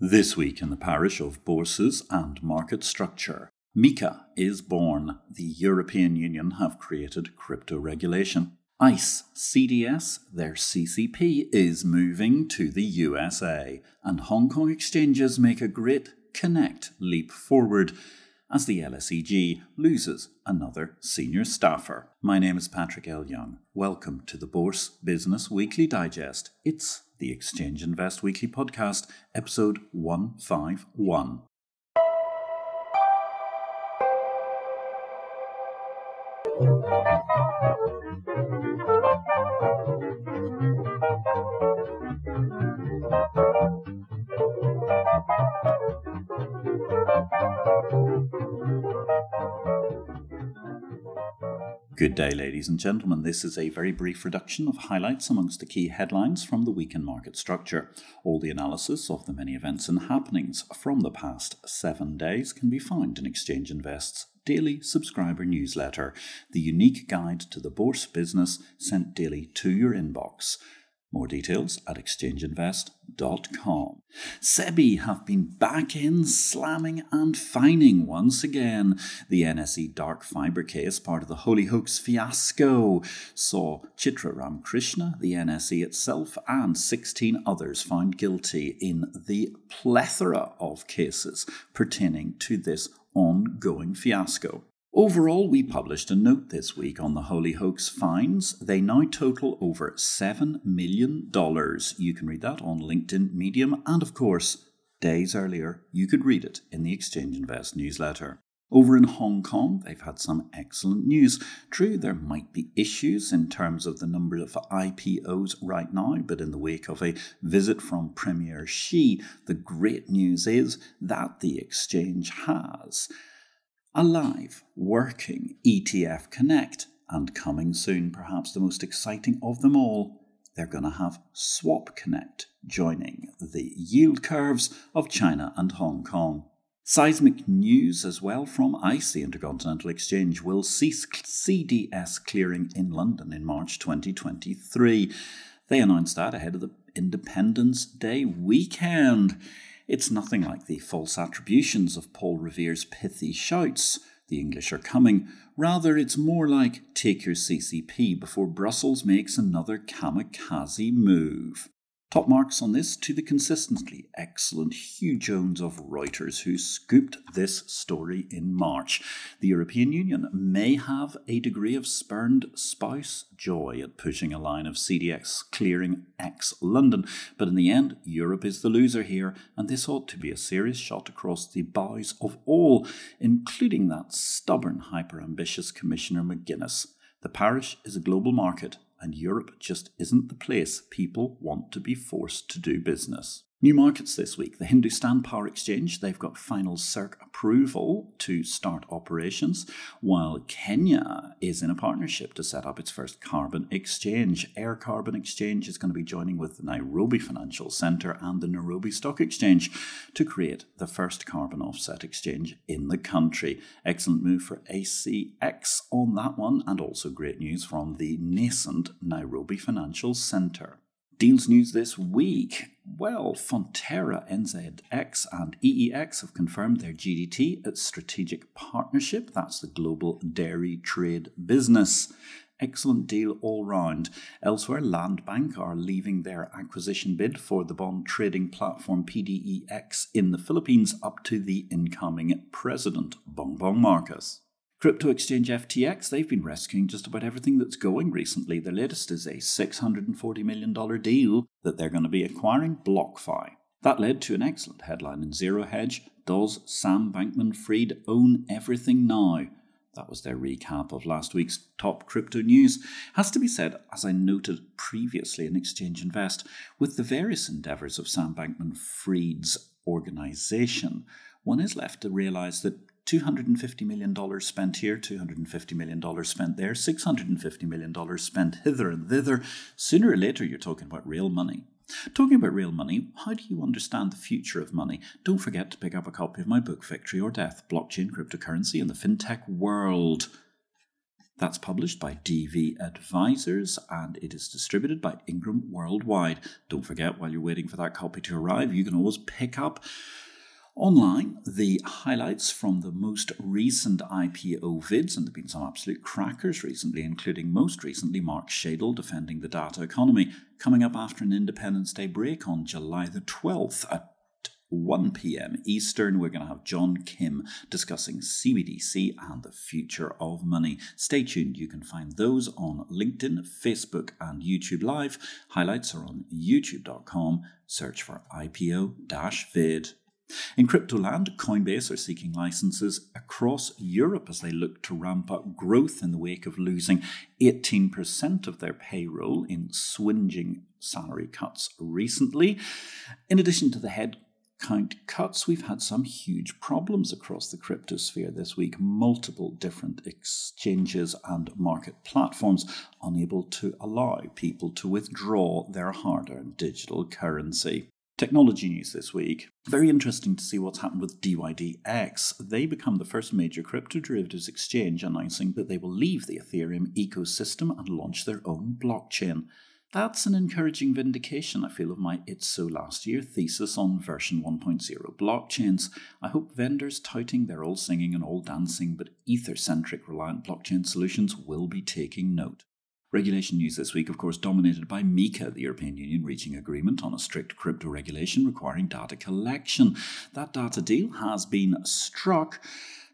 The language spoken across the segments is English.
This week in the parish of Bourses and Market Structure, MiCA is born. The European Union have created crypto regulation. ICE CDS, their CCP, is moving to the USA, and Hong Kong exchanges make a great connect leap forward as the LSEG loses another senior staffer. My name is Patrick L. Young. Welcome to the Bourse Business Weekly Digest. It's the Exchange Invest Weekly Podcast, episode 151. Good day, ladies and gentlemen. This is a very brief reduction of highlights amongst the key headlines from the week in market structure. All the analysis of the many events and happenings from the past seven days can be found in Exchange Invest's daily subscriber newsletter, the unique guide to the bourse business sent daily to your inbox. More details at exchangeinvest.com. SEBI have been back in slamming and fining once again. The NSE dark fibre case, part of the Holy Hoax fiasco, saw Chitra Ramkrishna, the NSE itself, and 16 others found guilty in the plethora of cases pertaining to this ongoing fiasco. Overall, we published a note this week on the Holy Hoax fines. They now total over $7 million. You can read that on LinkedIn Medium, and of course, days earlier, you could read it in the Exchange Invest newsletter. Over in Hong Kong, they've had some excellent news. True, there might be issues in terms of the number of IPOs right now, but in the wake of a visit from Premier Xi, the great news is that the exchange has a live, working ETF Connect, and coming soon, perhaps the most exciting of them all, they're going to have Swap Connect joining the yield curves of China and Hong Kong. Seismic news as well from ICE, the Intercontinental Exchange, will cease CDS clearing in London in March 2023. They announced that ahead of the Independence Day weekend. It's nothing like the false attributions of Paul Revere's pithy shouts, the English are coming. Rather, it's more like take your CCP before Brussels makes another kamikaze move. Top marks on this to the consistently excellent Hugh Jones of Reuters, who scooped this story in March. The European Union may have a degree of spurned spouse joy at pushing a line of CDX clearing ex London, but in the end, Europe is the loser here, and this ought to be a serious shot across the bows of all, including that stubborn, hyper ambitious Commissioner McGuinness. The parish is a global market, and Europe just isn't the place people want to be forced to do business. New markets this week. The Hindustan Power Exchange, they've got final CERC approval to start operations, while Kenya is in a partnership to set up its first carbon exchange. Air Carbon Exchange is going to be joining with the Nairobi Financial Centre and the Nairobi Stock Exchange to create the first carbon offset exchange in the country. Excellent move for ACX on that one, and also great news from the nascent Nairobi Financial Centre. Deals news this week. Well, Fonterra, NZX, and EEX have confirmed their GDT at strategic partnership. That's the global dairy trade business. Excellent deal all round. Elsewhere, Landbank are leaving their acquisition bid for the bond trading platform PDEX in the Philippines up to the incoming president, Bongbong Marcos. Crypto exchange FTX, they've been rescuing just about everything that's going recently. The latest is a $640 million deal that they're going to be acquiring BlockFi. That led to an excellent headline in Zero Hedge Does Sam Bankman Fried own everything now? That was their recap of last week's top crypto news. Has to be said, as I noted previously in Exchange Invest, with the various endeavours of Sam Bankman Fried's organisation, one is left to realise that $250 million spent here, $250 million spent there, $650 million spent hither and thither. Sooner or later, you're talking about real money. Talking about real money, how do you understand the future of money? Don't forget to pick up a copy of my book, Victory or Death Blockchain, Cryptocurrency, and the FinTech World. That's published by DV Advisors and it is distributed by Ingram Worldwide. Don't forget, while you're waiting for that copy to arrive, you can always pick up online the highlights from the most recent IPO vids, and there have been some absolute crackers recently, including most recently Mark Shadle defending the data economy, coming up after an Independence Day break on July the 12th at 1 p.m. Eastern, we're going to have John Kim discussing CBDC and the future of money. Stay tuned. You can find those on LinkedIn, Facebook, and YouTube Live. Highlights are on youtube.com. Search for IPO vid. In crypto land, Coinbase are seeking licenses across Europe as they look to ramp up growth in the wake of losing 18% of their payroll in swinging salary cuts recently. In addition to the head count cuts, we've had some huge problems across the cryptosphere this week. Multiple different exchanges and market platforms unable to allow people to withdraw their hard earned digital currency. Technology news this week. Very interesting to see what's happened with DYDX. They become the first major crypto derivatives exchange announcing that they will leave the Ethereum ecosystem and launch their own blockchain. That's an encouraging vindication, I feel, of my It's So last year thesis on version 1.0 blockchains. I hope vendors touting they're all singing and all dancing, but ether centric reliant blockchain solutions will be taking note. Regulation news this week, of course, dominated by MiCA, the European Union reaching agreement on a strict crypto regulation requiring data collection. That data deal has been struck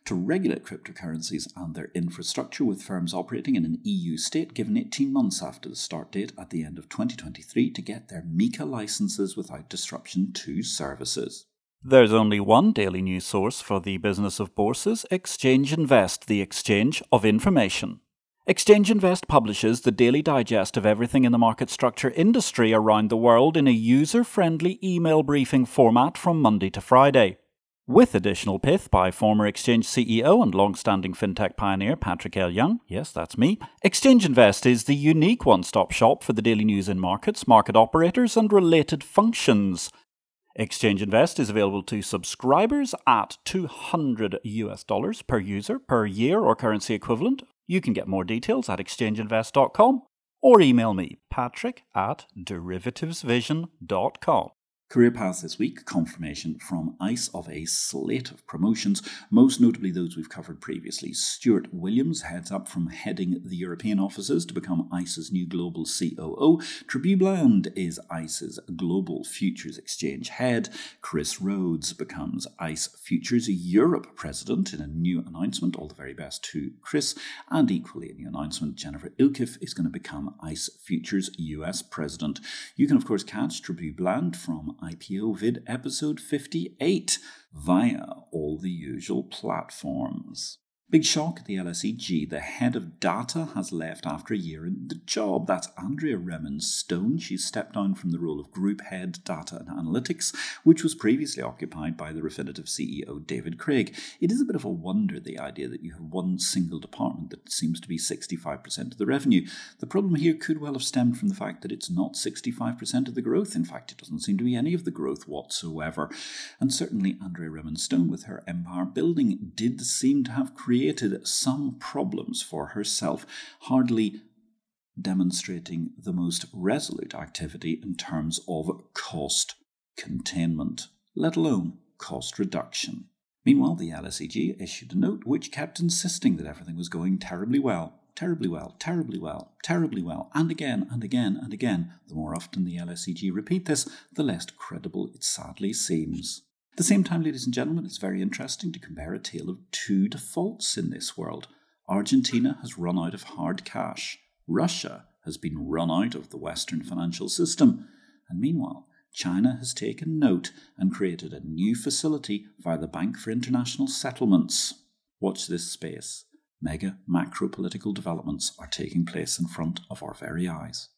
to regulate cryptocurrencies and their infrastructure, with firms operating in an EU state given 18 months after the start date at the end of 2023 to get their MiCA licenses without disruption to services. There's only one daily news source for the business of bourses Exchange Invest, the exchange of information. Exchange Invest publishes the daily digest of everything in the market structure industry around the world in a user friendly email briefing format from Monday to Friday. With additional pith by former Exchange CEO and long standing fintech pioneer Patrick L. Young, yes, that's me, Exchange Invest is the unique one stop shop for the daily news in markets, market operators, and related functions. Exchange Invest is available to subscribers at 200 US dollars per user per year or currency equivalent. You can get more details at exchangeinvest.com or email me, patrick at derivativesvision.com. Career Path this week, confirmation from ICE of a slate of promotions, most notably those we've covered previously. Stuart Williams heads up from heading the European offices to become ICE's new global COO. Trabue Bland is ICE's Global Futures Exchange head. Chris Rhodes becomes ICE Futures Europe president in a new announcement. All the very best to Chris. And equally, a new announcement Jennifer Ilkiw is going to become ICE Futures US president. You can, of course, catch Trabue Bland from IPO vid episode 58 via all the usual platforms. Big shock at the LSEG. The head of data has left after a year in the job. That's Andrea Remyn Stone. She's stepped down from the role of Group Head Data and Analytics, which was previously occupied by the Refinitiv CEO David Craig. It is a bit of a wonder, the idea that you have one single department that seems to be 65% of the revenue. The problem here could well have stemmed from the fact that it's not 65% of the growth. In fact, it doesn't seem to be any of the growth whatsoever. And certainly, Andrea Remyn Stone, with her empire building, did seem to have created created some problems for herself, hardly demonstrating the most resolute activity in terms of cost containment, let alone cost reduction. Meanwhile, the LSEG issued a note which kept insisting that everything was going terribly well, terribly well, terribly well, terribly well, and again and again and again. The more often the LSEG repeat this, the less credible it sadly seems. At the same time, ladies and gentlemen, it's very interesting to compare a tale of two defaults in this world. Argentina has run out of hard cash. Russia has been run out of the Western financial system. And meanwhile, China has taken note and created a new facility via the Bank for International Settlements. Watch this space. Mega macro political developments are taking place in front of our very eyes.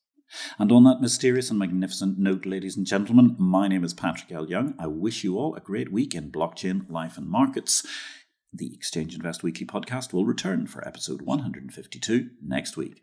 And on that mysterious and magnificent note, ladies and gentlemen, my name is Patrick L. Young. I wish you all a great week in blockchain, life, and markets. The Exchange Invest Weekly podcast will return for episode 152 next week.